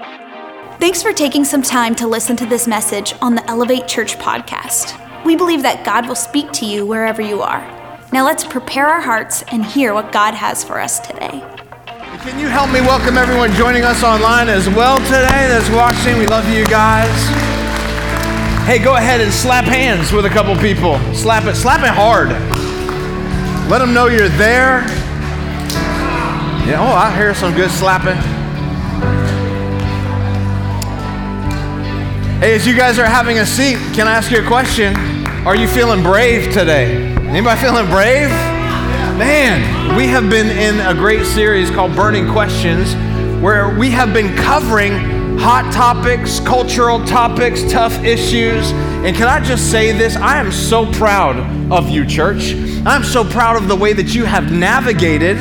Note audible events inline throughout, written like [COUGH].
Thanks for taking some time to listen to this message on the Elevate Church podcast. We believe that God will speak to you wherever you are. Now let's prepare our hearts and hear what God has for us today. Can you help me welcome everyone joining us online as well today that's watching? We love you guys. Hey, go ahead and slap hands with a couple people. Slap it, slap it hard. Let them know you're there. Yeah, oh, I hear some good slapping. Hey, as you guys are having a seat, can I ask you a question? Are you feeling brave today? Anybody feeling brave? Man, we have been in a great series called Burning Questions where we have been covering hot topics, cultural topics, tough issues. And can I just say this? I am so proud of you, church. I'm so proud of the way that you have navigated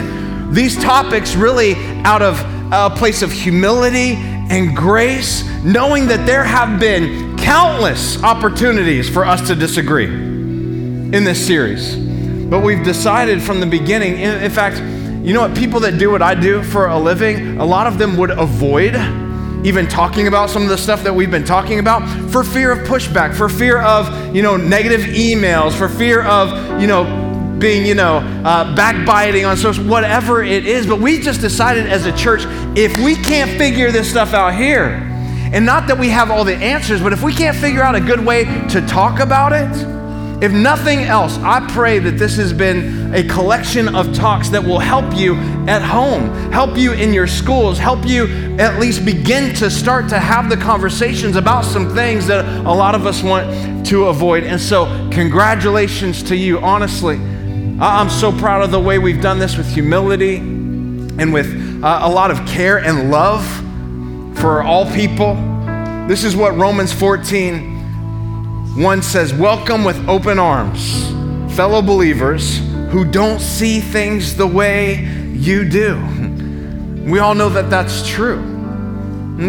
these topics really out of a place of humility and grace, knowing that there have been countless opportunities for us to disagree in this series. But we've decided from the beginning, in, fact, you know what? People that do what I do for a living, a lot of them would avoid even talking about some of the stuff that we've been talking about for fear of pushback, for fear of, you know, negative emails, for fear of, you know, being, you know, uh, backbiting on social, whatever it is. But we just decided as a church, if we can't figure this stuff out here, and not that we have all the answers, but if we can't figure out a good way to talk about it, if nothing else, I pray that this has been a collection of talks that will help you at home, help you in your schools, help you at least begin to start to have the conversations about some things that a lot of us want to avoid. And so, congratulations to you, honestly. I'm so proud of the way we've done this with humility and with uh, a lot of care and love for all people. This is what Romans 14 1 says, Welcome with open arms, fellow believers who don't see things the way you do. We all know that that's true.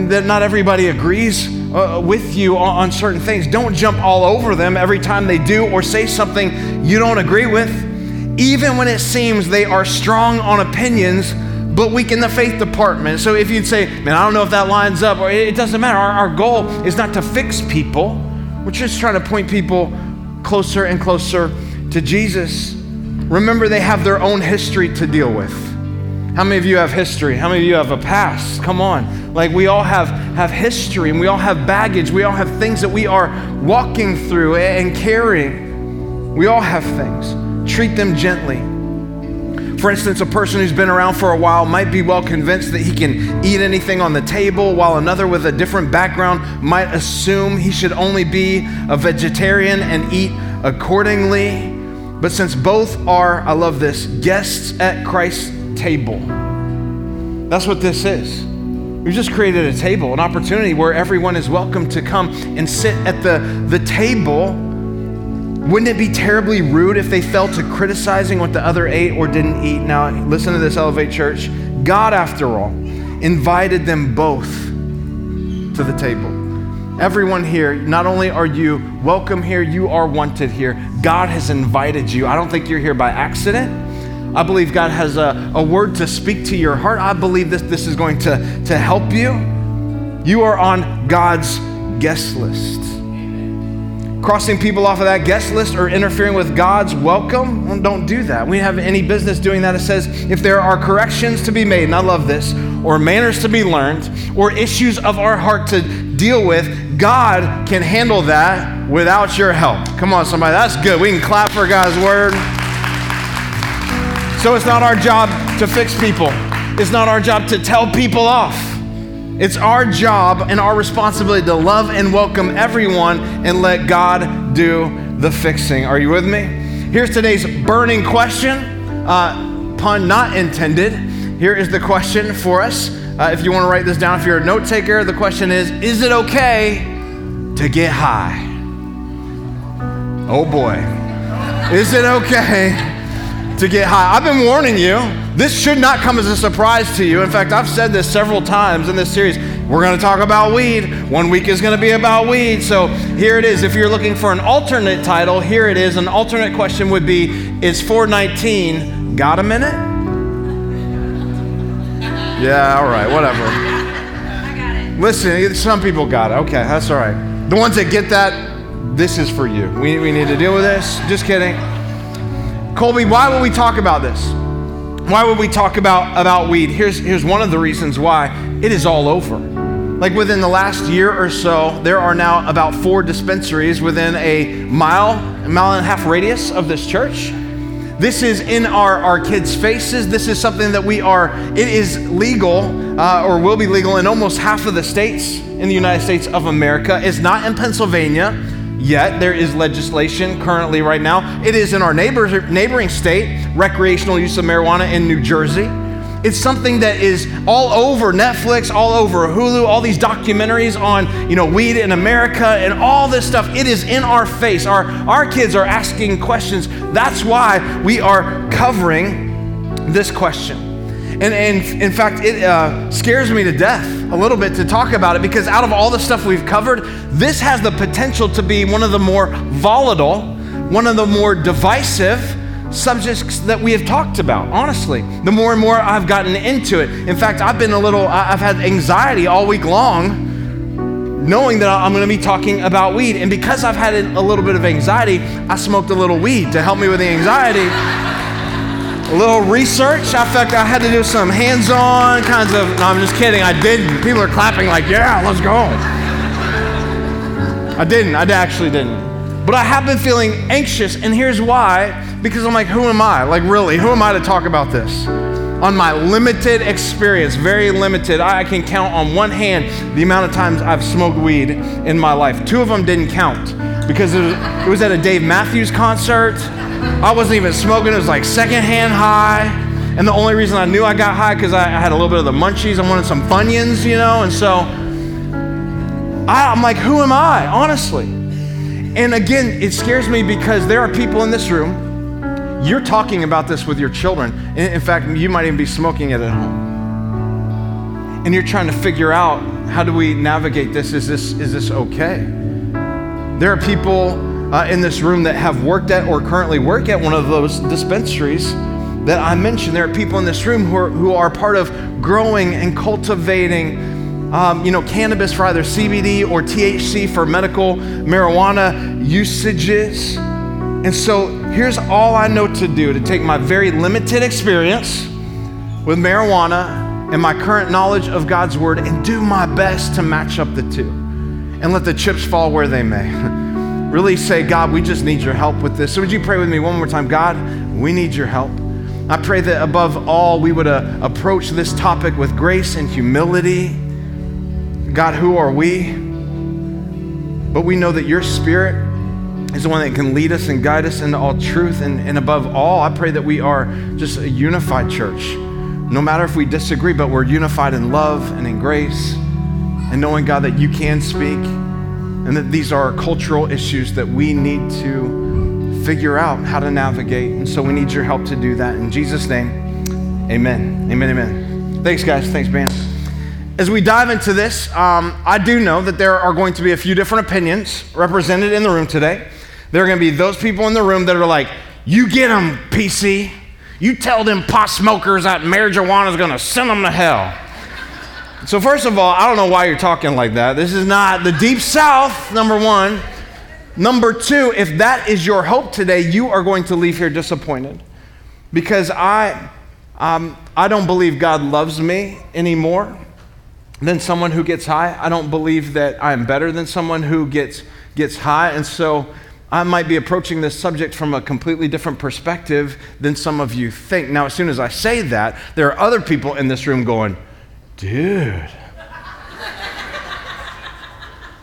That not everybody agrees uh, with you on, on certain things. Don't jump all over them every time they do or say something you don't agree with even when it seems they are strong on opinions but weak in the faith department. So if you'd say, man, I don't know if that lines up, or it doesn't matter. Our, our goal is not to fix people, we're just trying to point people closer and closer to Jesus. Remember, they have their own history to deal with. How many of you have history? How many of you have a past? Come on. Like we all have, have history and we all have baggage. We all have things that we are walking through and carrying. We all have things treat them gently. For instance, a person who's been around for a while might be well convinced that he can eat anything on the table, while another with a different background might assume he should only be a vegetarian and eat accordingly. But since both are, I love this, guests at Christ's table, that's what this is. We've just created a table, an opportunity where everyone is welcome to come and sit at the, the table wouldn't it be terribly rude if they fell to criticizing what the other ate or didn't eat? Now, listen to this, Elevate Church. God, after all, invited them both to the table. Everyone here, not only are you welcome here, you are wanted here. God has invited you. I don't think you're here by accident. I believe God has a, a word to speak to your heart. I believe this, this is going to, to help you. You are on God's guest list crossing people off of that guest list or interfering with God's welcome. Well, don't do that. We have any business doing that. It says if there are corrections to be made, and I love this, or manners to be learned, or issues of our heart to deal with, God can handle that without your help. Come on, somebody. That's good. We can clap for God's word. So it's not our job to fix people, it's not our job to tell people off. It's our job and our responsibility to love and welcome everyone and let God do the fixing. Are you with me? Here's today's burning question, uh, pun not intended. Here is the question for us. Uh, if you want to write this down, if you're a note taker, the question is Is it okay to get high? Oh boy. Is it okay to get high? I've been warning you. This should not come as a surprise to you. In fact, I've said this several times in this series. We're going to talk about weed. One week is going to be about weed. So here it is. If you're looking for an alternate title, here it is. An alternate question would be Is 419 got a minute? Yeah, all right, whatever. [LAUGHS] I got it. Listen, some people got it. Okay, that's all right. The ones that get that, this is for you. We, we need to deal with this. Just kidding. Colby, why would we talk about this? Why would we talk about, about weed? Here's, here's one of the reasons why it is all over. Like within the last year or so, there are now about four dispensaries within a mile, a mile and a half radius of this church. This is in our, our kids' faces. This is something that we are, it is legal uh, or will be legal in almost half of the states in the United States of America. It's not in Pennsylvania yet. There is legislation currently right now. It is in our neighbor, neighboring state, recreational use of marijuana in New Jersey. It's something that is all over Netflix, all over Hulu, all these documentaries on, you know, weed in America and all this stuff. It is in our face. Our, our kids are asking questions. That's why we are covering this question. And, and in fact, it uh, scares me to death a little bit to talk about it because out of all the stuff we've covered, this has the potential to be one of the more volatile, one of the more divisive subjects that we have talked about, honestly. The more and more I've gotten into it. In fact, I've been a little, I've had anxiety all week long knowing that I'm going to be talking about weed. And because I've had a little bit of anxiety, I smoked a little weed to help me with the anxiety a little research. I felt I had to do some hands on kinds of. No, I'm just kidding. I didn't. People are clapping, like, yeah, let's go. I didn't. I actually didn't. But I have been feeling anxious, and here's why because I'm like, who am I? Like, really, who am I to talk about this? On my limited experience, very limited, I can count on one hand the amount of times I've smoked weed in my life. Two of them didn't count because it was, it was at a Dave Matthews concert I wasn't even smoking. It was like secondhand high. And the only reason I knew I got high because I, I, had a little bit of the munchies. I wanted some Funyuns, you know. And so I, I'm like, who am I, honestly? And again, it scares me because there are people in this room. You're talking about this with your children. In fact, you might even be smoking it at home. And you're trying to figure out how do we navigate this? Is this is this okay? There are people uh, in this room that have worked at or currently work at one of those dispensaries that I mentioned. There are people in this room who are, who are part of growing and cultivating, um, you know, cannabis for either CBD or THC for medical marijuana usages. And so here's all I know to do to take my very limited experience with marijuana and my current knowledge of God's word and do my best to match up the two and let the chips fall where they may. [LAUGHS] really say, God, we just need your help with this. So, would you pray with me one more time? God, we need your help. I pray that above all, we would uh, approach this topic with grace and humility. God, who are we? But we know that your spirit is the one that can lead us and guide us into all truth. And, and above all, I pray that we are just a unified church. No matter if we disagree, but we're unified in love and in grace. And knowing, God, that you can speak and that these are cultural issues that we need to figure out how to navigate. And so we need your help to do that. In Jesus' name, amen. Amen, amen. Thanks, guys. Thanks, man. As we dive into this, um, I do know that there are going to be a few different opinions represented in the room today. There are going to be those people in the room that are like, you get them, PC. You tell them pot smokers that marijuana is going to send them to hell. So, first of all, I don't know why you're talking like that. This is not the deep south, number one. Number two, if that is your hope today, you are going to leave here disappointed. Because I, um, I don't believe God loves me anymore than someone who gets high. I don't believe that I'm better than someone who gets, gets high. And so I might be approaching this subject from a completely different perspective than some of you think. Now, as soon as I say that, there are other people in this room going, Dude.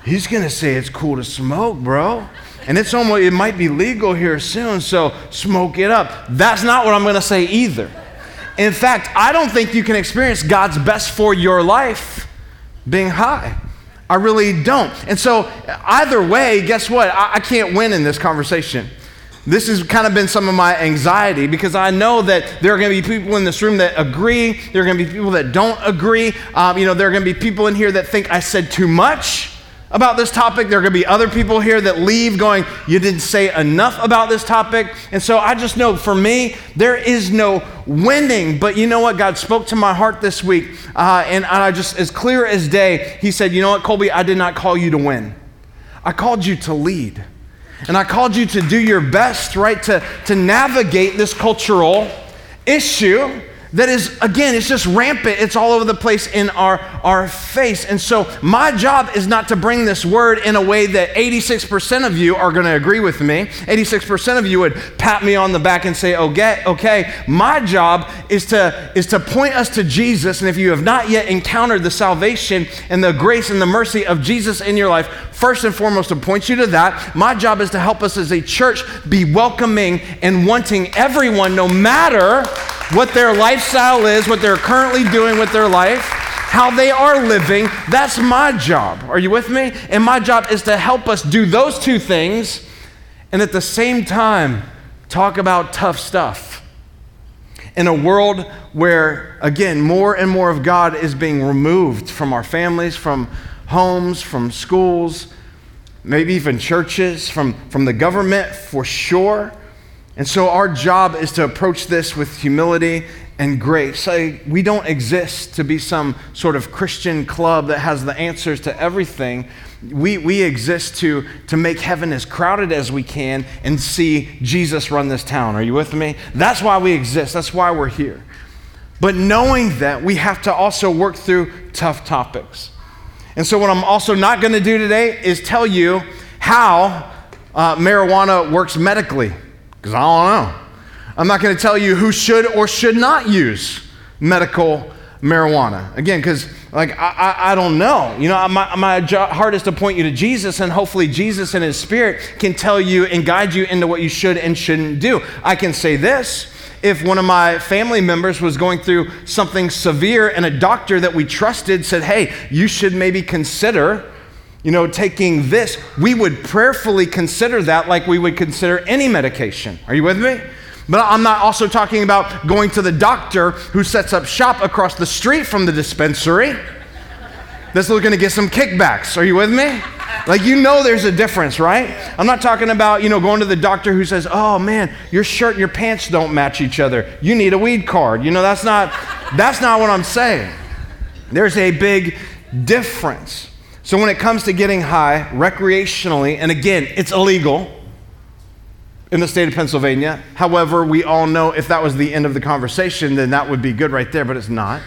He's going to say it's cool to smoke, bro. And it's almost, it might be legal here soon, so smoke it up. That's not what I'm going to say either. In fact, I don't think you can experience God's best for your life being high. I really don't. And so, either way, guess what? I, I can't win in this conversation. This has kind of been some of my anxiety because I know that there are going to be people in this room that agree. There are going to be people that don't agree. Um, you know, there are going to be people in here that think I said too much. About this topic. There are going to be other people here that leave going, You didn't say enough about this topic. And so I just know for me, there is no winning. But you know what? God spoke to my heart this week. Uh, and I just, as clear as day, He said, You know what, Colby? I did not call you to win, I called you to lead. And I called you to do your best, right, to, to navigate this cultural issue that is, again, it's just rampant. It's all over the place in our, our face. And so, my job is not to bring this word in a way that 86% of you are going to agree with me. 86% of you would pat me on the back and say, okay, okay. My job is to, is to point us to Jesus. And if you have not yet encountered the salvation and the grace and the mercy of Jesus in your life, first and foremost, to point you to that. My job is to help us as a church be welcoming and wanting everyone, no matter what their lifestyle is, what they're currently doing with their life, how they are living. That's my job. Are you with me? And my job is to help us do those two things and at the same time talk about tough stuff. In a world where, again, more and more of God is being removed from our families, from homes, from schools, maybe even churches, from, from the government for sure. And so our job is to approach this with humility and grace. we don't exist to be some sort of Christian club that has the answers to everything. We, we exist to, to make heaven as crowded as we can and see Jesus run this town. Are you with me? That's why we exist. That's why we're here. But knowing that, we have to also work through tough topics. And so, what I'm also not going to do today is tell you how uh, marijuana works medically because I don't know. I'm not going to tell you who should or should not use medical marijuana. Again, because like I, I, don't know. You know, my, my heart is to point you to Jesus, and hopefully Jesus and His Spirit can tell you and guide you into what you should and shouldn't do. I can say this. If one of my family members was going through something severe and a doctor that we trusted said, hey, you should maybe consider you know, taking this, we would prayerfully consider that like we would consider any medication. Are you with me? But I'm not also talking about going to the doctor who sets up shop across the street from the dispensary that's looking to get some kickbacks. Are you with me? Like, you know, there's a difference, right? I'm not talking about, you know, going to the doctor who says, oh man, your shirt and your pants don't match each other. You need a weed card. You know, that's not, that's not what I'm saying. There's a big difference. So when it comes to getting high recreationally, and again, it's illegal in the state of Pennsylvania. However, we all know if that was the end of the conversation, then that would be good right there, but it's not.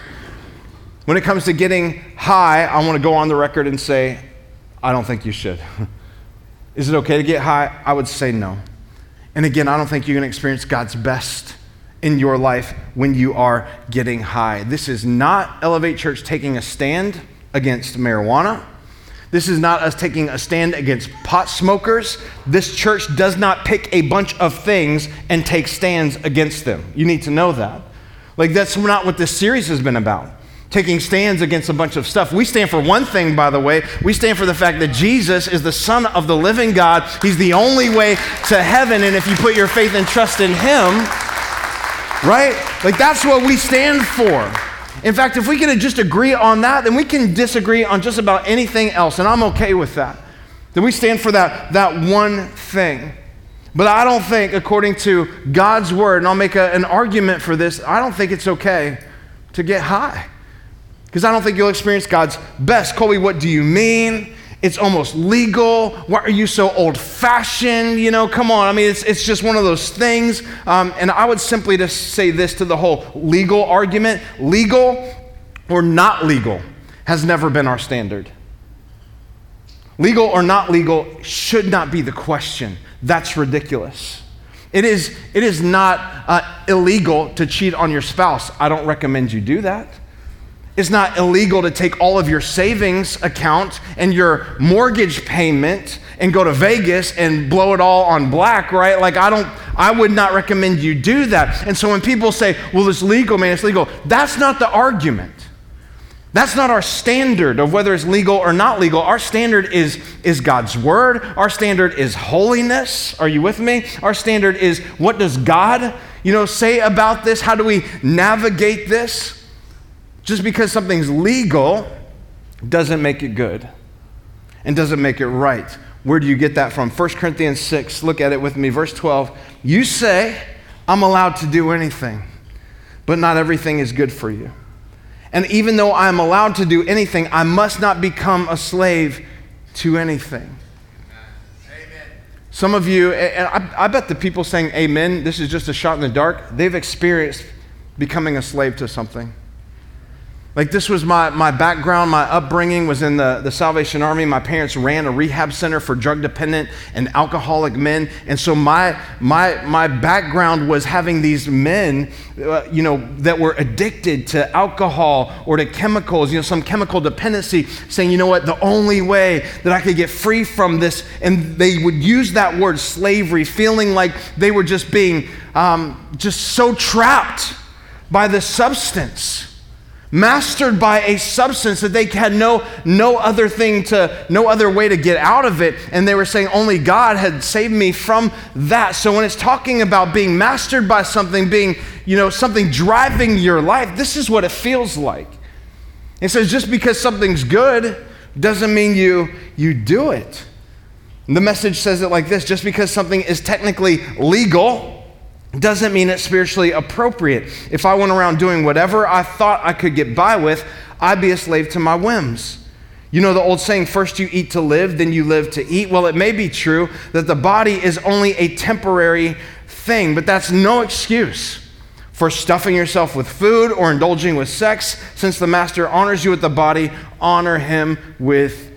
When it comes to getting high, I want to go on the record and say, I don't think you should. [LAUGHS] Is it okay to get high? I would say no. And again, I don't think you're going to experience God's best in your life when you are getting high. This is not Elevate Church taking a stand against marijuana. This is not us taking a stand against pot smokers. This church does not pick a bunch of things and take stands against them. You need to know that. Like, that's not what this series has been about. Taking stands against a bunch of stuff. We stand for one thing, by the way. We stand for the fact that Jesus is the Son of the living God. He's the only way to heaven. And if you put your faith and trust in Him, right? Like, that's what we stand for. In fact, if we can just agree on that, then we can disagree on just about anything else, and I'm okay with that. Then we stand for that, that one thing. But I don't think, according to God's word, and I'll make a, an argument for this, I don't think it's okay to get high. Because I don't think you'll experience God's best. Colby, what do you mean? It's almost legal. Why are you so old fashioned? You know, come on. I mean, it's, it's just one of those things. Um, and I would simply just say this to the whole legal argument legal or not legal has never been our standard. Legal or not legal should not be the question. That's ridiculous. It is, it is not uh, illegal to cheat on your spouse. I don't recommend you do that. It's not illegal to take all of your savings account and your mortgage payment and go to Vegas and blow it all on black, right? Like, I don't, I would not recommend you do that. And so when people say, well, it's legal, man, it's legal, that's not the argument. That's not our standard of whether it's legal or not legal. Our standard is, is God's word. Our standard is holiness. Are you with me? Our standard is what does God, you know, say about this? How do we navigate this? Just because something's legal doesn't make it good. and doesn't make it right. Where do you get that from? 1 Corinthians 6, look at it with me, verse 12. You say, I'm allowed to do anything, but not everything is good for you. And even though I'm allowed to do anything, I must not become a slave to anything. Amen. Some of you, and I, I bet the people saying amen, this is just a shot in the dark, they've experienced becoming a slave to something. Like, this was my, my background, my upbringing was in the, the Salvation Army. My parents ran a rehab center for drug dependent and alcoholic men. And so, my, my, my background was having these men, uh, you know, that were addicted to alcohol or to chemicals, you know, some chemical dependency, saying, you know what, the only way that I could get free from this, and they would use that word slavery, feeling like they were just being um, just so trapped by the substance mastered by a substance that they had no, no other thing to, no other way to get out of it. And they were saying only God had saved me from that. So when it's talking about being mastered by something, being, you know, something driving your life, this is what it feels like. It says just because something's good doesn't mean you, you do it. The message says it like this just because something is technically legal, doesn't mean it's spiritually appropriate. If I went around doing whatever I thought I could get by with, I'd be a slave to my whims. You know the old saying, first you eat to live, then you live to eat? Well, it may be true that the body is only a temporary thing, but that's no excuse for stuffing yourself with food or indulging with sex. Since the master honors you with the body, honor him with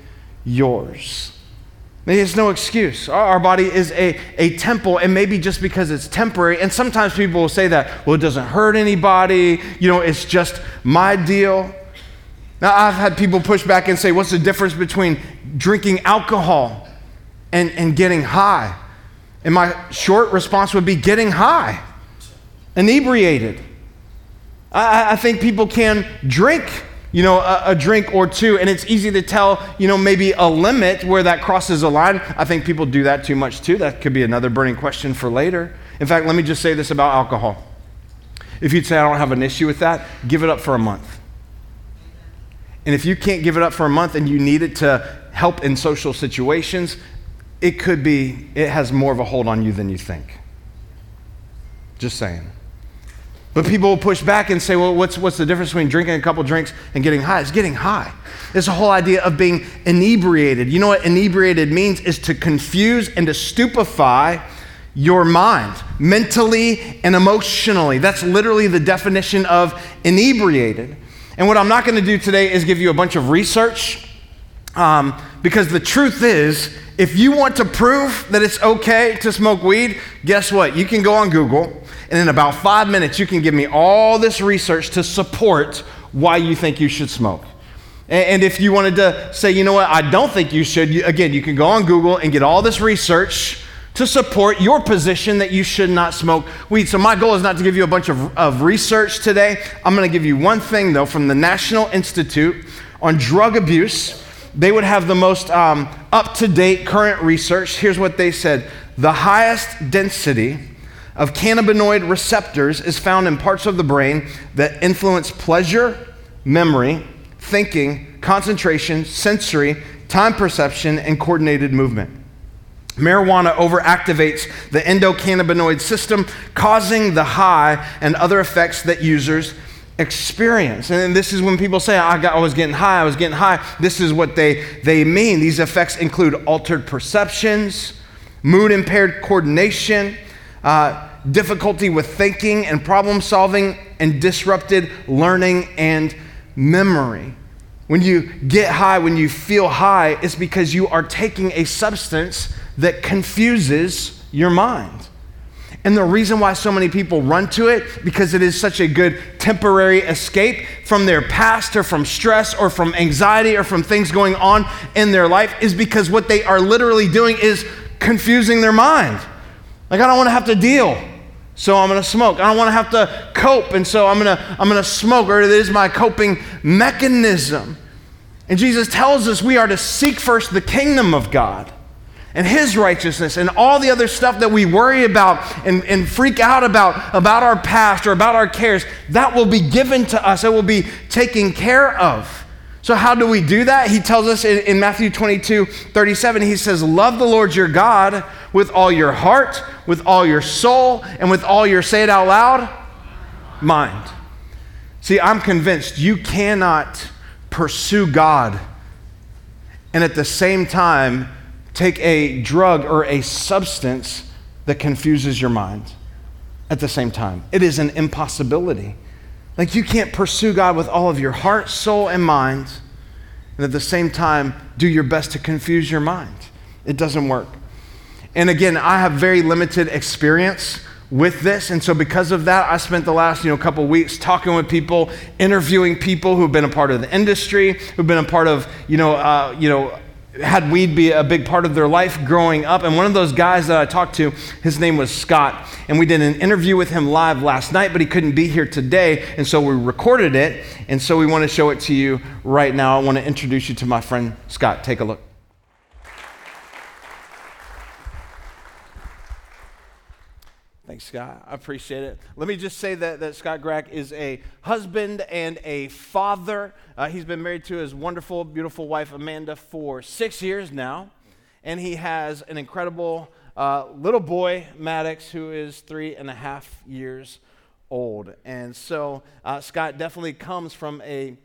yours. There's no excuse. Our body is a, a temple, and maybe just because it's temporary, and sometimes people will say that, well, it doesn't hurt anybody, you know, it's just my deal. Now, I've had people push back and say, what's the difference between drinking alcohol and, and getting high? And my short response would be getting high, inebriated. I, I think people can drink you know, a, a, drink or two, and it's easy to tell, you know, maybe a limit where that crosses a line. I think people do that too much too. That could be another burning question for later. In fact, let me just say this about alcohol. If you'd say, I don't have an issue with that, give it up for a month. And if you can't give it up for a month and you need it to help in social situations, it could be, it has more of a hold on you than you think. Just saying. But people will push back and say, well, what's, what's the difference between drinking a couple drinks and getting high? It's getting high. It's the whole idea of being inebriated. You know what inebriated means? Is to confuse and to stupefy your mind, mentally and emotionally. That's literally the definition of inebriated. And what I'm not going to do today is give you a bunch of research, um, because the truth is, if you want to prove that it's okay to smoke weed, guess what? You can go on Google and in about five minutes, you can give me all this research to support why you think you should smoke. And if you wanted to say, you know what, I don't think you should, again, you can go on Google and get all this research to support your position that you should not smoke weed. So, my goal is not to give you a bunch of, of research today. I'm going to give you one thing, though, from the National Institute on Drug Abuse. They would have the most um, up to date current research. Here's what they said the highest density of cannabinoid receptors is found in parts of the brain that influence pleasure, memory, thinking, concentration, sensory, time perception, and coordinated movement. Marijuana overactivates the endocannabinoid system, causing the high and other effects that users experience. And this is when people say, I, got, I was getting high, I was getting high. This is what they, they mean. These effects include altered perceptions, mood impaired coordination, uh, difficulty with thinking and problem solving, and disrupted learning and memory. When you get high, when you feel high, it's because you are taking a substance that confuses your mind. And the reason why so many people run to it, because it is such a good temporary escape from their past or from stress or from anxiety or from things going on in their life, is because what they are literally doing is confusing their mind. Like, I don't want to have to deal. So I'm going to smoke. I don't want to have to cope, and so I'm going to I'm going to smoke, or it is my coping mechanism. And Jesus tells us we are to seek first the kingdom of God and his righteousness and all the other stuff that we worry about and, and freak out about about our past or about our cares that will be given to us it will be taken care of So, how do we do that? He tells us in, in, Matthew 22 37, he says, Love the Lord your God with all your heart, with all your soul, and with all your, say it out loud, mind. See, I'm convinced you cannot pursue God and at the same time take a drug or a substance that confuses your mind at the same time. It is an impossibility. Like you can't pursue God with all of your heart, soul, and mind, and at the same time do your best to confuse your mind. It doesn't work. And again, I have very limited experience with this, and so because of that, I spent the last you know couple weeks talking with people, interviewing people who've been a part of the industry, who've been a part of you know uh, you know had weed be a big part of their life growing up. And one of those guys that I talked to, his name was Scott. And we did an interview with him live last night, but he couldn't be here today. And so we recorded it. And so we want to show it to you right now. I want to introduce you to my friend Scott. Take a look. Thanks, Scott. I appreciate it. Let me just say that, that Scott Grack is a husband and a father. Uh, he's been married to his wonderful, beautiful wife, Amanda, for six years now. And he has an incredible uh, little boy, Maddox, who is three and a half years old. And so uh, Scott definitely comes from a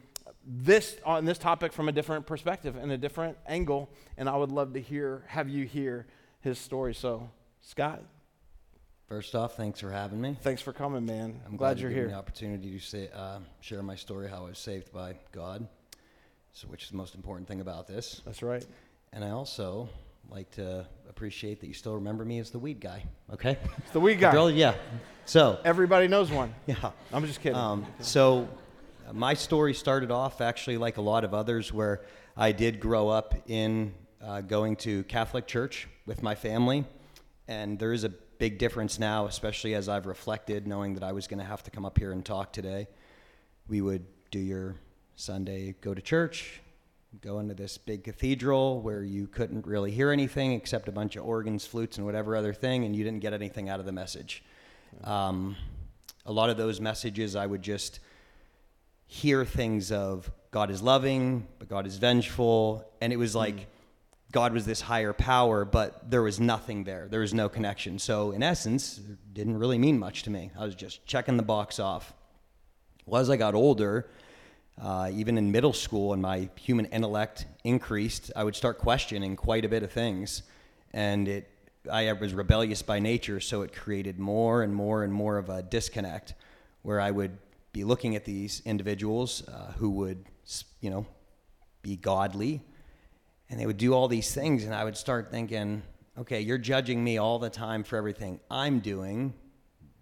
this on this topic from a different perspective and a different angle. And I would love to hear, have you hear his story. So, Scott, First off, thanks for having me. Thanks for coming, man. I'm glad, glad you're here. The opportunity to say, uh, share my story, how I was saved by God, so which is the most important thing about this. That's right. And I also like to appreciate that you still remember me as the weed guy. Okay. It's the weed guy. Girl, yeah. So everybody knows one. [LAUGHS] Yeah. I'm just kidding. Um, so my story started off actually like a lot of others, where I did grow up in uh, going to Catholic church with my family, and there is a big difference now, especially as I've reflected, knowing that I was going to have to come up here and talk today. We would do your Sunday, go to church, go into this big cathedral where you couldn't really hear anything except a bunch of organs, flutes, and whatever other thing, and you didn't get anything out of the message. Um, a lot of those messages, I would just hear things of God is loving, but God is vengeful, and it was like. Mm God was this higher power, but there was nothing there. There was no connection. So, in essence, it didn't really mean much to me. I was just checking the box off. Well, as I got older, uh, even in middle school, and my human intellect increased, I would start questioning quite a bit of things. And it, I was rebellious by nature, so it created more and more and more of a disconnect where I would be looking at these individuals uh, who would, you know, be godly and they would do all these things and i would start thinking okay you're judging me all the time for everything i'm doing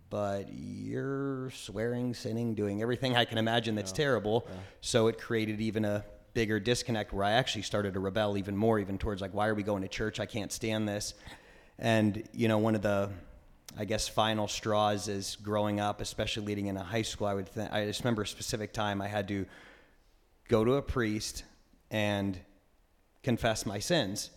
but you're swearing sinning doing everything i can imagine that's yeah. terrible yeah. so it created even a bigger disconnect where i actually started to rebel even more even towards like why are we going to church i can't stand this and you know one of the i guess final straws is growing up especially leading into high school i would th- i just remember a specific time i had to go to a priest and confess my sins.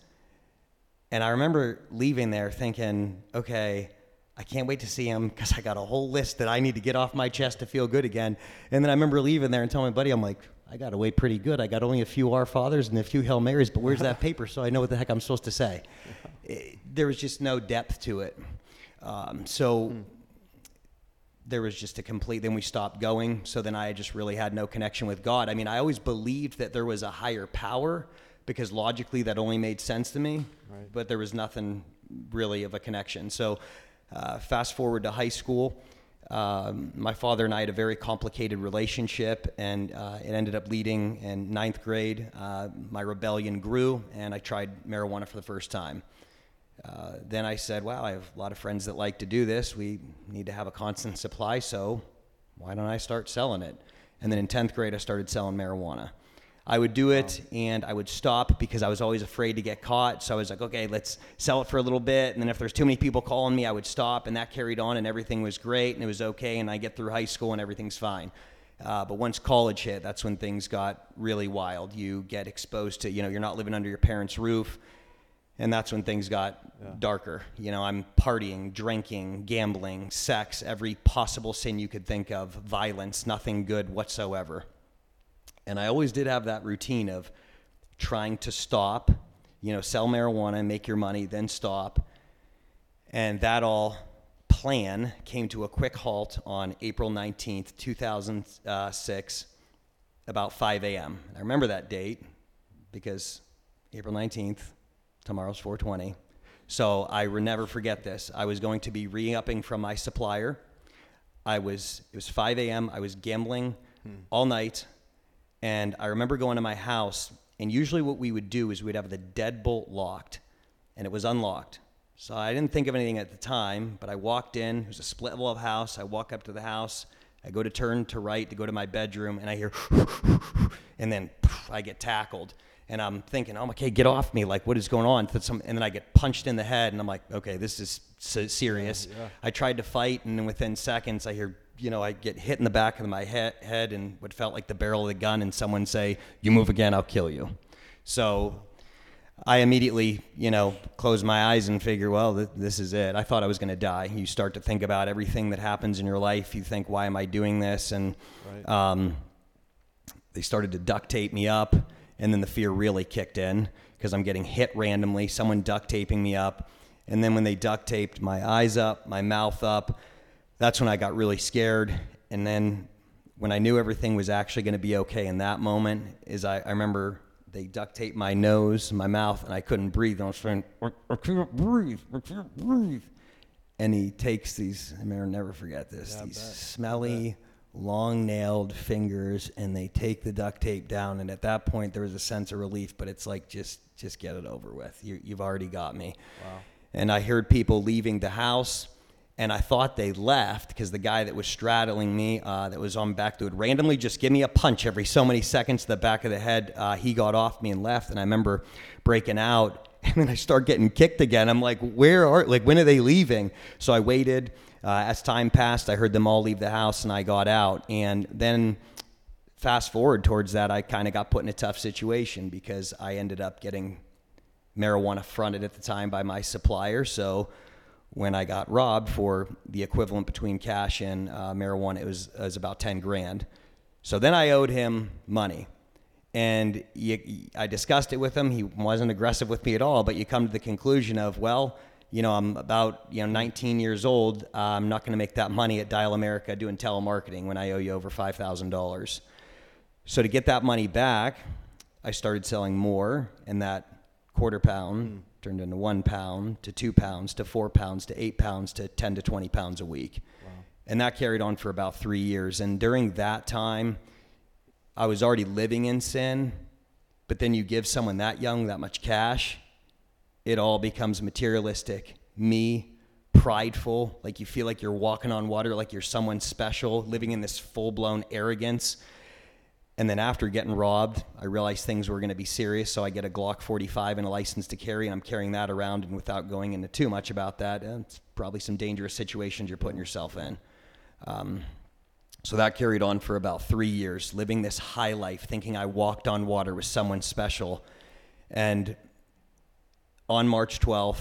And I remember leaving there thinking, okay, I can't wait to see him because I got a whole list that I need to get off my chest to feel good again. And then I remember leaving there and telling my buddy, I'm like, I got wait pretty good. I got only a few Our Fathers and a few Hail Marys, but where's that [LAUGHS] paper so I know what the heck I'm supposed to say? It, there was just no depth to it. Um, so hmm. there was just a complete, then we stopped going. So then I just really had no connection with God. I mean, I always believed that there was a higher power because logically that only made sense to me, right. but there was nothing really of a connection. So, uh, fast forward to high school. Um, my father and I had a very complicated relationship, and uh, it ended up leading in ninth grade. Uh, my rebellion grew, and I tried marijuana for the first time. Uh, then I said, Wow, I have a lot of friends that like to do this. We need to have a constant supply, so why don't I start selling it? And then in 10th grade, I started selling marijuana. I would do it and I would stop because I was always afraid to get caught. So I was like, okay, let's sell it for a little bit. And then if there's too many people calling me, I would stop. And that carried on and everything was great and it was okay. And I get through high school and everything's fine. Uh, but once college hit, that's when things got really wild. You get exposed to, you know, you're not living under your parents' roof. And that's when things got yeah. darker. You know, I'm partying, drinking, gambling, sex, every possible sin you could think of, violence, nothing good whatsoever. And I always did have that routine of trying to stop, you know, sell marijuana, make your money, then stop. And that all plan came to a quick halt on April 19th, 2006, uh, about 5 a.m. I remember that date because April 19th, tomorrow's 420. So I will never forget this. I was going to be re-upping from my supplier. I was it was 5 a.m. I was gambling hmm. all night, and I remember going to my house. And usually, what we would do is we'd have the deadbolt locked, and it was unlocked. So I didn't think of anything at the time, but I walked in. It was a split level house. I walk up to the house. I go to turn to right to go to my bedroom, and I hear, [LAUGHS] and then [LAUGHS] I get tackled. And I'm thinking, oh, okay, get off me. Like, what is going on? And then I get punched in the head, and I'm like, okay, this is serious. Yeah. I tried to fight, and then within seconds, I hear, you know, I get hit in the back of my he- head and what felt like the barrel of the gun, and someone say, you move again, I'll kill you. So I immediately, you know, close my eyes and figure, well, th- this is it. I thought I was going to die. You start to think about everything that happens in your life. You think, why am I doing this? And right. um, they started to duct tape me up, and then the fear really kicked in because I'm getting hit randomly. Someone duct taping me up, and then when they duct taped my eyes up, my mouth up, that's when I got really scared. And then when I knew everything was actually going to be okay in that moment, is I, I remember they duct taped my nose, my mouth, and I couldn't breathe. And I was saying, I, I can't breathe, I can't breathe. And he takes these, I may never forget this, yeah, these smelly, long nailed fingers, and they take the duct tape down. And at that point, there was a sense of relief, but it's like, just, just get it over with. You, you've already got me. Wow. And I heard people leaving the house and I thought they left because the guy that was straddling me, uh, that was on back, would randomly just give me a punch every so many seconds to the back of the head. Uh, he got off me and left, and I remember breaking out, [LAUGHS] and then I start getting kicked again. I'm like, where are like when are they leaving? So I waited. Uh, as time passed, I heard them all leave the house, and I got out, and then. Fast forward towards that, I kind of got put in a tough situation because I ended up getting marijuana fronted at the time by my supplier. So when I got robbed for the equivalent between cash and uh, marijuana, it was, it was about 10 grand. So then I owed him money. And you, I discussed it with him. He wasn't aggressive with me at all, but you come to the conclusion of, well, you know, I'm about you know 19 years old. Uh, I'm not going to make that money at DialAmerica doing telemarketing when I owe you over five thousand dollars. So to get that money back, I started selling more, and that quarter pound mm turned into one pound to two pounds to four pounds to eight pounds to 10 to 20 pounds a week. Wow. And that carried on for about three years. And during that time, I was already living in sin. But then you give someone that young that much cash, it all becomes materialistic, me, prideful, like you feel like you're walking on water, like you're someone special, living in this full blown arrogance. And then after getting robbed, I realized things were going to be serious. So I get a Glock 45 and a license to carry, and I'm carrying that around. And without going into too much about that, it's probably some dangerous situations you're putting yourself in. Um, so that carried on for about three years, living this high life, thinking I walked on water with someone special. And on March 12th,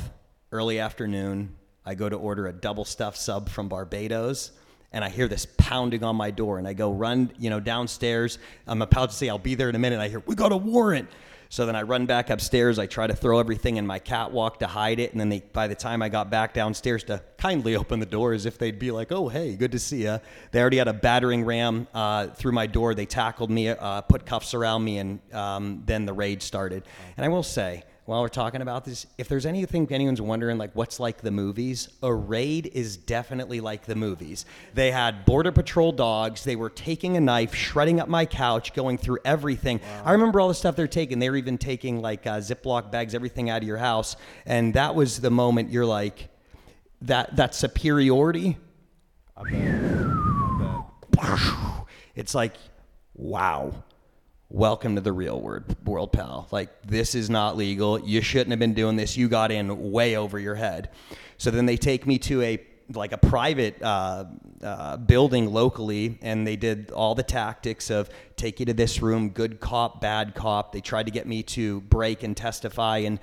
early afternoon, I go to order a double stuffed sub from Barbados and I hear this pounding on my door, and I go run, you know, downstairs. I'm about to say I'll be there in a minute. I hear we got a warrant. So then I run back upstairs. I try to throw everything in my catwalk to hide it, and then they, by the time I got back downstairs to kindly open the door, as if they'd be like, "Oh, hey, good to see you." They already had a battering ram uh, through my door. They tackled me, uh, put cuffs around me, and um, then the raid started. And I will say, while we're talking about this, if there's anything anyone's wondering, like what's like the movies, a raid is definitely like the movies. They had border patrol dogs. They were taking a knife, shredding up my couch, going through everything. Wow. I remember all the stuff they're taking. They were even taking like uh, Ziploc bags, everything out of your house, and that was the moment you're like, that that superiority. I bet. I bet. It's like, wow welcome to the real world, world, pal. Like, this is not legal. You shouldn't have been doing this. You got in way over your head. So then they take me to a like a private uh, uh, building locally, and they did all the tactics of take you to this room, good cop, bad cop. They tried to get me to break and testify, and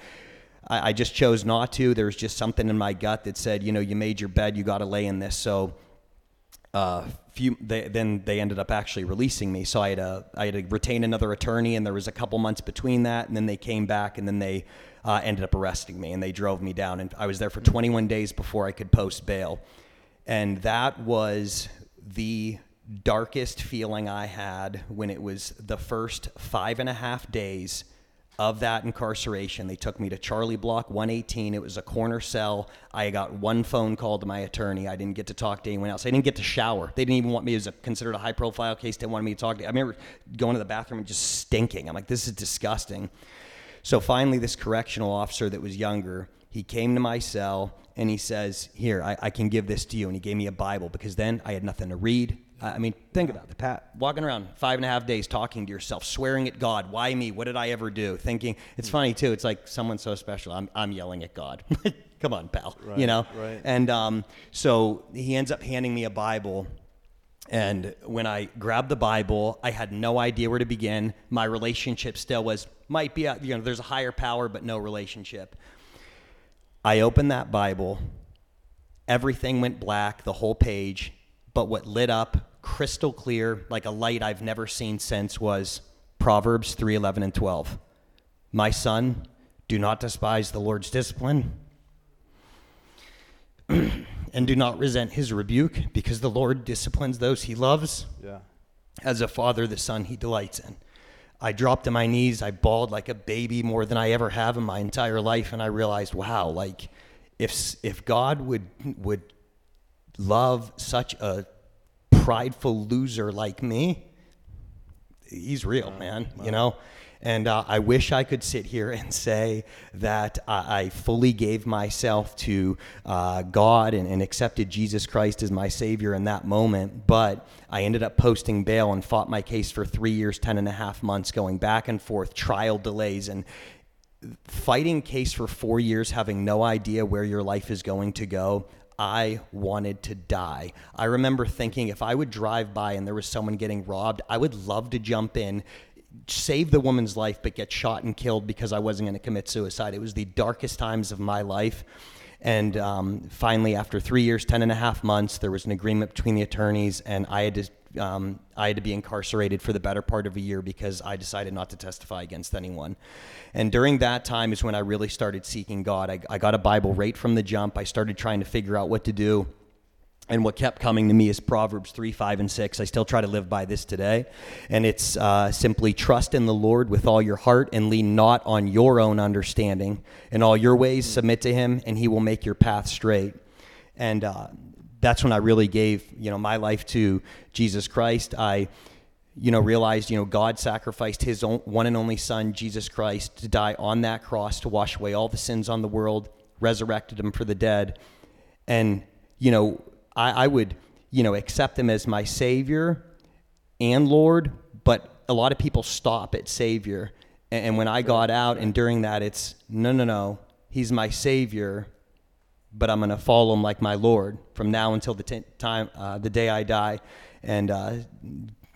I, I just chose not to. There was just something in my gut that said, you know, you made your bed, you got to lay in this. So uh, few, they, then they ended up actually releasing me. So I had to, I had to retain another attorney, and there was a couple months between that, and then they came back, and then they uh, ended up arresting me, and they drove me down, and I was there for 21 days before I could post bail, and that was the darkest feeling I had when it was the first five and a half days of that incarceration. They took me to Charlie Block 118. It was a corner cell. I got one phone call to my attorney. I didn't get to talk to anyone else. I didn't get to shower. They didn't even want me. Was a, considered a high profile case. They wanted me to talk to. I remember going to the bathroom and just stinking. I'm like, this is disgusting. So finally, this correctional officer that was younger, he came to my cell and he says, Here, I, I can give this to you. And he gave me a Bible because then I had nothing to read. I mean, think about it, Pat. Walking around five and a half days talking to yourself, swearing at God. Why me? What did I ever do? Thinking, it's funny too. It's like someone so special. I'm, I'm yelling at God. [LAUGHS] Come on, pal. Right, you know? right. And um, so he ends up handing me a Bible. And when I grabbed the Bible, I had no idea where to begin. My relationship still was, might be, a, you know, there's a higher power, but no relationship. I opened that Bible. Everything went black, the whole page. But what lit up crystal clear, like a light I've never seen since, was Proverbs 3 11 and 12. My son, do not despise the Lord's discipline [CLEARS THROAT] and do not resent his rebuke, because the Lord disciplines those he loves. Yeah. As a father, the son he delights in. I dropped to my knees. I bawled like a baby more than I ever have in my entire life, and I realized, wow, like if if God would would love such a prideful loser like me, he's real, man. You know. And uh, I wish I could sit here and say that I, I fully gave myself to uh, God and, and accepted Jesus Christ as my Savior in that moment. But I ended up posting bail and fought my case for three years, 10 and a half months, going back and forth, trial delays. And fighting case for four years, having no idea where your life is going to go, I wanted to die. I remember thinking if I would drive by and there was someone getting robbed, I would love to jump in, save the woman's life, but get shot and killed because I wasn't going to commit suicide. It was the darkest times of my life. And um, finally, after three years, 10 and a half months, there was an agreement between the attorneys, and I had to. Um, I had to be incarcerated for the better part of a year because I decided not to testify against anyone. And during that time is when I really started seeking God. I, I got a Bible right from the jump. I started trying to figure out what to do. And what kept coming to me is Proverbs 3, 5, and 6. I still try to live by this today. And it's uh, simply trust in the Lord with all your heart and lean not on your own understanding. In all your ways, submit to Him, and He will make your path straight. And uh, that's when I really gave, you know, my life to Jesus Christ. I, you know, realized, you know, God sacrificed His own, one and only Son, Jesus Christ, to die on that cross to wash away all the sins on the world, resurrected Him for the dead. And, you know, I, I would, you know, accept him as my Savior and Lord, but a lot of people stop at Savior. And, and when I got out and during that, it's no, no, no, He's my Savior, but I'm going to follow Him like my Lord from now until the t- time, uh, the day I die. And uh,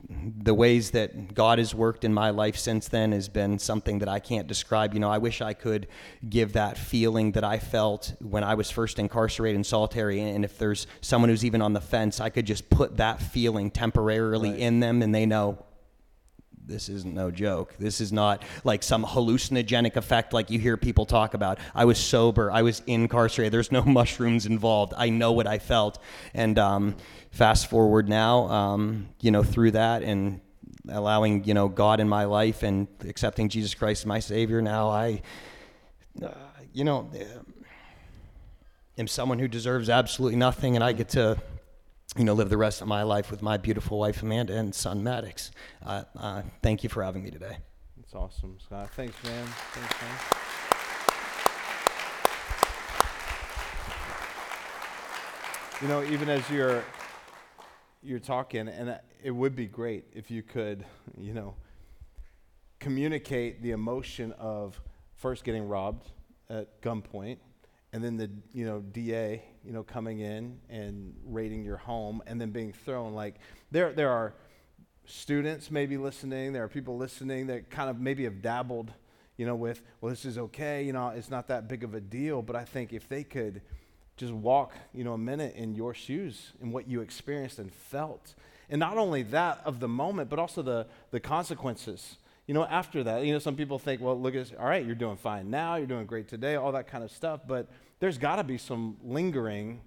the ways that God has worked in my life since then has been something that I can't describe. You know, I wish I could give that feeling that I felt when I was first incarcerated in solitary. And if there's someone who's even on the fence, I could just put that feeling temporarily Right. in them and they know this isn't no joke. This is not like some hallucinogenic effect like you hear people talk about. I was sober. I was incarcerated. There's no [LAUGHS] mushrooms involved. I know what I felt. And um, fast forward now, um, you know, through that and allowing, you know, God in my life and accepting Jesus Christ as my Savior, now I, uh, you know, am someone who deserves absolutely nothing, and I get to you know, live the rest of my life with my beautiful wife Amanda and son Maddox. Uh, uh, thank you for having me today. That's awesome, Scott. Thanks, man. Thanks, man. You know, even as you're you're talking, and it would be great if you could, you know, communicate the emotion of first getting robbed at gunpoint, and then the you know DA, you know, coming in and raiding your home, and then being thrown. Like there, there are students maybe listening. There are people listening that kind of maybe have dabbled, you know, with well, this is okay. You know, it's not that big of a deal. But I think if they could just walk, you know, a minute in your shoes and what you experienced and felt. And not only that of the moment, but also the, the consequences. You know, after that, you know, some people think, well, look at this, all right, you're doing fine now, you're doing great today, all that kind of stuff, but there's got to be some lingering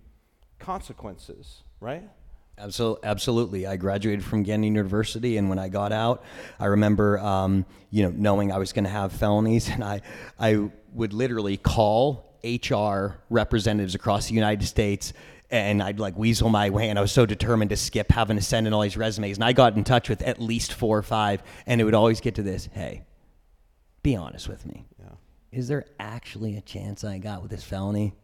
consequences, right? Absolutely. I graduated from Gannon University, and when I got out, I remember, um, you know, knowing I was going to have felonies, [LAUGHS] and I, I would literally call HR representatives across the United States and I'd like weasel my way, and I was so determined to skip having to send in all these resumes. And I got in touch with at least four or five, and it would always get to this: Hey, be honest with me. Yeah. Is there actually a chance I got with this felony?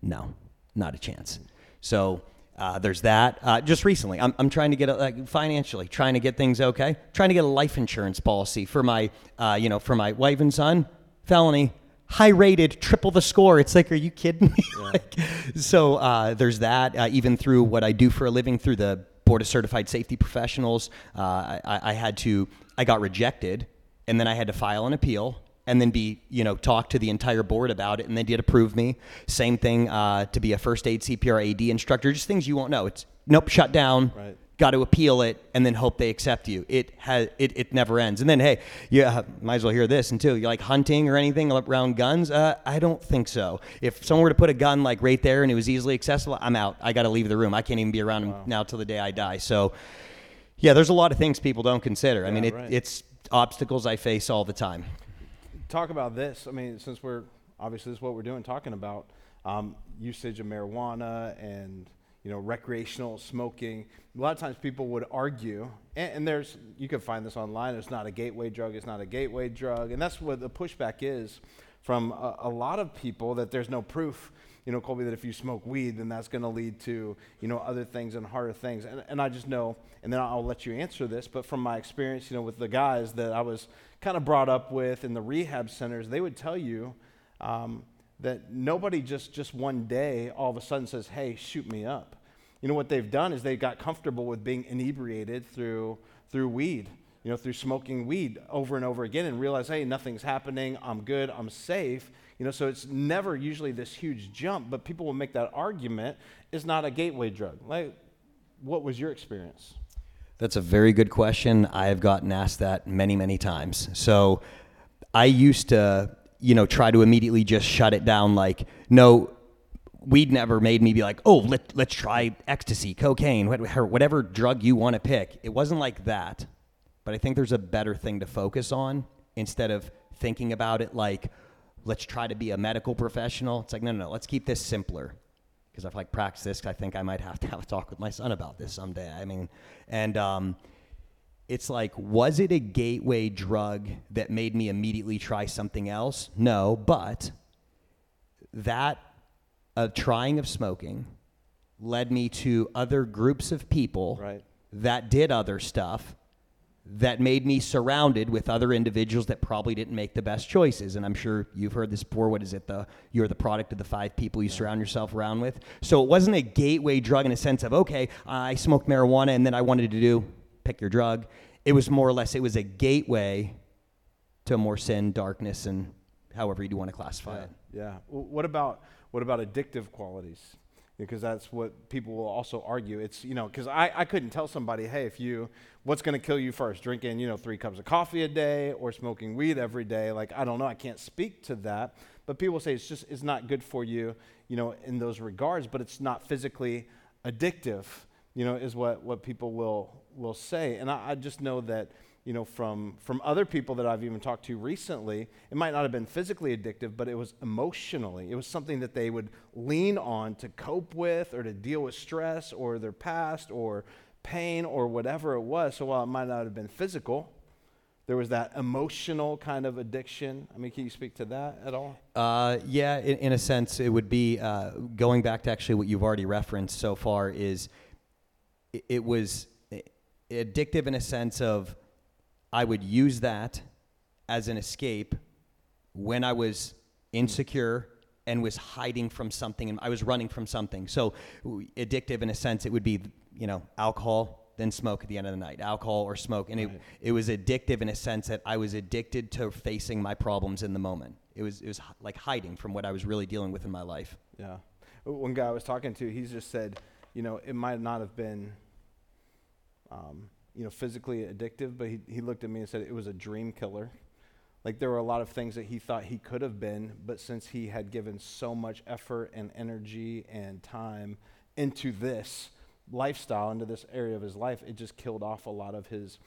No, not a chance. So uh, there's that. Uh, just recently, I'm, I'm trying to get a, like financially, trying to get things okay. Trying to get a life insurance policy for my, uh, you know, for my wife and son. Felony, high rated, triple the score. It's like, are you kidding me? Yeah. [LAUGHS] like, so uh, there's that. Uh, even through what I do for a living, through the Board of Certified Safety Professionals, uh, I, I, had to, I got rejected, and then I had to file an appeal. And then be, you know, talk to the entire board about it, and they did approve me. Same thing uh, to be a first aid CPR AD instructor, just things you won't know. It's nope, shut down. Right got to appeal it and then hope they accept you. It has it, it never ends. And then hey, you uh, might as well hear this until you like hunting or anything around guns. Uh, I don't think so. If someone were to put a gun like right there and it was easily accessible, I'm out. I got to leave the room. I can't even be around wow. now till the day I die. So yeah, there's a lot of things people don't consider. Yeah, I mean, it, right. it's obstacles I face all the time. Talk about this. I mean, since we're obviously this is what we're doing, talking about um, usage of marijuana and you know, recreational smoking. A lot of times people would argue, and, and, there's, you can find this online, it's not a gateway drug, it's not a gateway drug. And that's what the pushback is from a, a lot of people that there's no proof, you know, Colby, that if you smoke weed, then that's going to lead to, you know, other things and harder things. And, and I just know, and then I'll let you answer this, but from my experience, you know, with the guys that I was kind of brought up with in the rehab centers, they would tell you, um, that nobody just, just one day all of a sudden says, hey, shoot me up. You know, what they've done is they got comfortable with being inebriated through, through weed, you know, through smoking weed over and over again and realize, hey, nothing's happening, I'm good, I'm safe. You know, so it's never usually this huge jump, but people will make that argument it's not a gateway drug. Like, what was your experience? That's a very good question. I have gotten asked that many, many times. So I used to you know, try to immediately just shut it down. Like, no, weed never made me be like, oh, let, let's try ecstasy, cocaine, whatever drug you want to pick. It wasn't like that. But I think there's a better thing to focus on instead of thinking about it like, let's try to be a medical professional. It's like, no, no, no, let's keep this simpler. Because I've like practiced this, I think I might have to have a talk with my son about this someday. I mean, and um, it's like, was it a gateway drug that made me immediately try something else? No, but that uh, trying of smoking led me to other groups of people right. that did other stuff that made me surrounded with other individuals that probably didn't make the best choices. And i'm sure you've heard this before. What is it? The you're the product of the five people you surround yourself around with. So it wasn't a gateway drug in a sense of okay i smoked marijuana and then i wanted to do pick your drug. It was more or less, it was a gateway to more sin, darkness, and however you do want to classify yeah, it. Yeah. what about what about addictive qualities? Because that's what people will also argue. It's you know because I, I couldn't tell somebody hey if you what's going to kill you first drinking you know three cups of coffee a day or smoking weed every day like I don't know I can't speak to that but people say it's just it's not good for you you know in those regards but it's not physically addictive you know is what what people will will say. And I, I, just know that, you know, from, from other people that I've even talked to recently, it might not have been physically addictive, but it was emotionally. It was something that they would lean on to cope with or to deal with stress or their past or pain or whatever it was. So while it might not have been physical, there was that emotional kind of addiction. I mean, can you speak to that at all? Uh, yeah, in, in, a sense, it would be uh, going back to actually what you've already referenced so far. Is it, it was addictive in a sense of I would use that as an escape when I was insecure and was hiding from something and I was running from something. So addictive in a sense it would be, you know, alcohol, then smoke at the end of the night. Alcohol or smoke and right. it it was addictive in a sense that I was addicted to facing my problems in the moment. It was it was like hiding from what I was really dealing with in my life. Yeah. one guy I was talking to, he's just said, you know, it might not have been, um, you know, physically addictive, but he, he looked at me and said it was a dream killer. Like there were a lot of things that he thought he could have been, but since he had given so much effort and energy and time into this lifestyle, into this area of his life, it just killed off a lot of his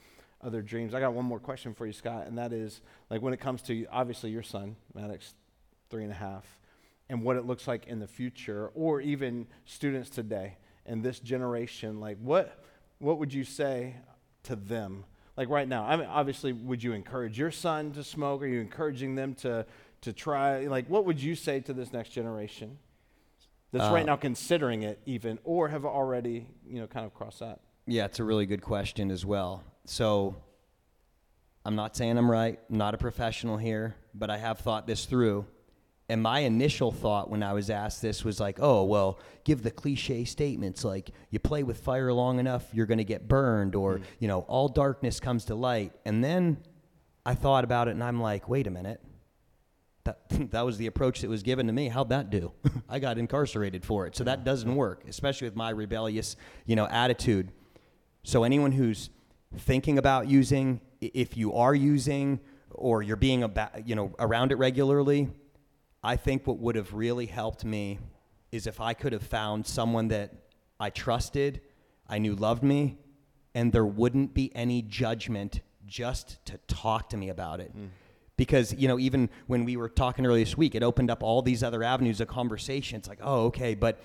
other dreams. I got one more question for you, Scott, and that is like when it comes to obviously your son, Maddox, three and a half, and what it looks like in the future, or even students today and this generation, like what what would you say to them? Like right now, I mean, obviously, would you encourage your son to smoke? Are you encouraging them to to try? Like, what would you say to this next generation that's uh, right now considering it, even, or have already, you know, kind of crossed that? Yeah, it's a really good question as well. So, I'm not saying I'm right. I'm not a professional here, but I have thought this through. And my initial thought when I was asked this was like, oh, well, give the cliche statements like you play with fire long enough, you're going to get burned, or, mm. you know, all darkness comes to light. And then I thought about it and I'm like, wait a minute. That, [LAUGHS] that was the approach that was given to me. How'd that do? [LAUGHS] I got incarcerated for it. So that doesn't work, especially with my rebellious, you know, attitude. So anyone who's thinking about using, if you are using, or you're being about, you know, around it regularly, I think what would have really helped me is if I could have found someone that I trusted, I knew loved me, and there wouldn't be any judgment just to talk to me about it. Mm. Because, you know, even when we were talking earlier this week, it opened up all these other avenues of conversation. It's like, oh, okay, but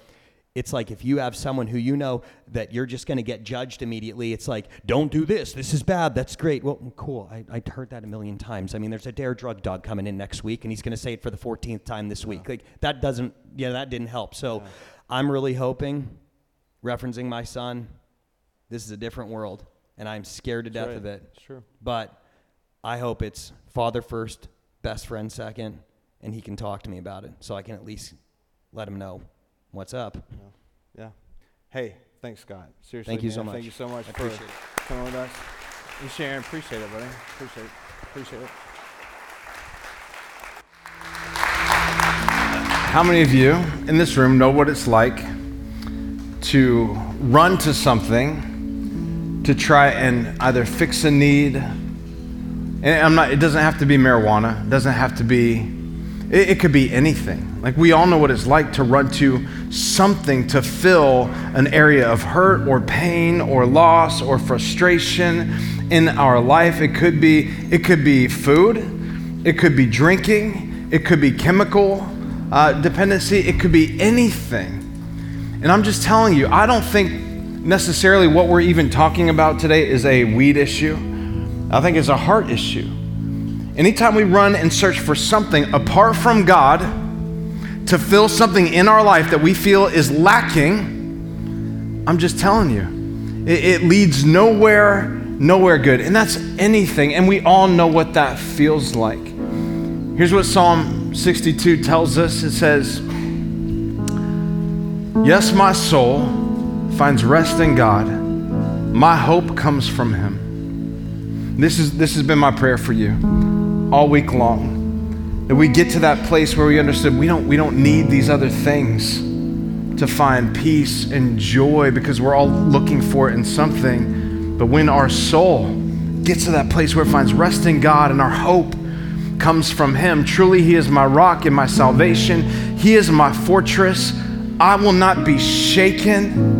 it's like if you have someone who you know that you're just going to get judged immediately, it's like, don't do this. This is bad. That's great. Well, cool. I, I heard that a million times. I mean, there's a Dare Drug Dog coming in next week, and he's going to say it for the 14th time this week. Like, that doesn't, yeah, that didn't help. So yeah. I'm really hoping, referencing my son, this is a different world, and I'm scared to death right. of it. True. But I hope it's father first, best friend second, and he can talk to me about it so I can at least let him know what's up. Yeah. yeah. Hey, thanks, Scott. Seriously. Thank you man, so much. Thank you so much I for appreciate it. coming with us and sharing. Appreciate it, buddy. Appreciate it. Appreciate it. How many of you in this room know what it's like to run to something to try and either fix a need? And I'm not, it doesn't have to be marijuana, it doesn't have to be it, it could be anything. Like we all know what it's like to run to something to fill an area of hurt or pain or loss or frustration in our life. It could be it could be food, it could be drinking, it could be chemical uh, dependency, it could be anything. And I'm just telling you, I don't think necessarily what we're even talking about today is a weed issue. I think it's a heart issue. Anytime we run and search for something apart from God to fill something in our life that we feel is lacking, I'm just telling you, it, it leads nowhere, nowhere good. And that's anything. And we all know what that feels like. Here's what Psalm 62 tells us it says, Yes, my soul finds rest in God, my hope comes from Him. This, is, this has been my prayer for you all week long. That we get to that place where we understood we don't, we don't need these other things to find peace and joy because we're all looking for it in something. But when our soul gets to that place where it finds rest in God and our hope comes from Him, truly He is my rock and my salvation, He is my fortress. I will not be shaken.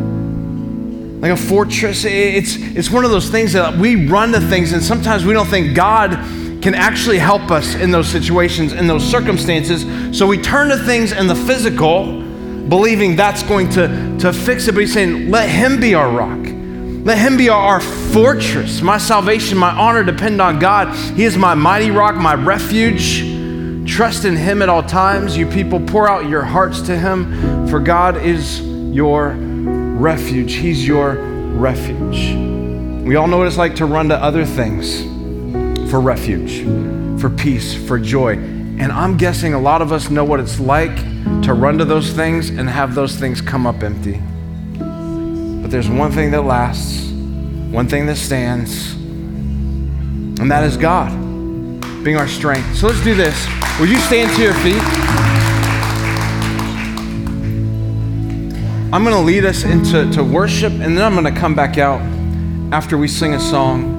Like a fortress, it's, it's one of those things that we run to things, and sometimes we don't think God can actually help us in those situations, in those circumstances. So we turn to things in the physical, believing that's going to, to fix it. But he's saying, let him be our rock. Let him be our fortress. My salvation, my honor depend on God. He is my mighty rock, my refuge. Trust in him at all times. You people, pour out your hearts to him, for God is your refuge. He's your refuge. We all know what it's like to run to other things for refuge, for peace, for joy. And I'm guessing a lot of us know what it's like to run to those things and have those things come up empty. But there's one thing that lasts, one thing that stands, and that is God being our strength. So let's do this. Will you stand to your feet? I'm going to lead us into to worship, and then I'm going to come back out after we sing a song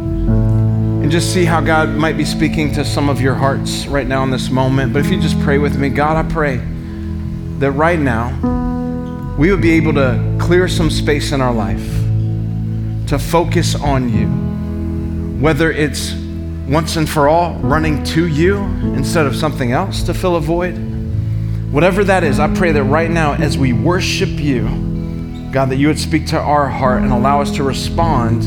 and just see how God might be speaking to some of your hearts right now in this moment. But if you just pray with me, God, I pray that right now we would be able to clear some space in our life to focus on you, whether it's once and for all running to you instead of something else to fill a void. Whatever that is, I pray that right now as we worship you, God, that you would speak to our heart and allow us to respond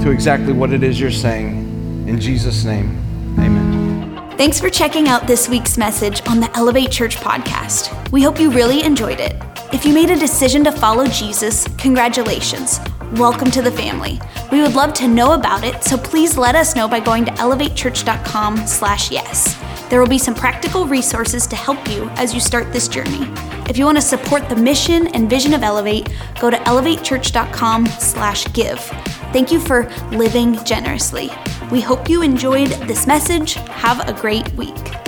to exactly what it is you're saying. In Jesus' name, amen. Thanks for checking out this week's message on the Elevate Church podcast. We hope you really enjoyed it. If you made a decision to follow Jesus, congratulations. Welcome to the family. We would love to know about it, so please let us know by going to elevatechurch.com/yes. There will be some practical resources to help you as you start this journey. If you want to support the mission and vision of Elevate, go to elevatechurch.com/give. Thank you for living generously. We hope you enjoyed this message. Have a great week.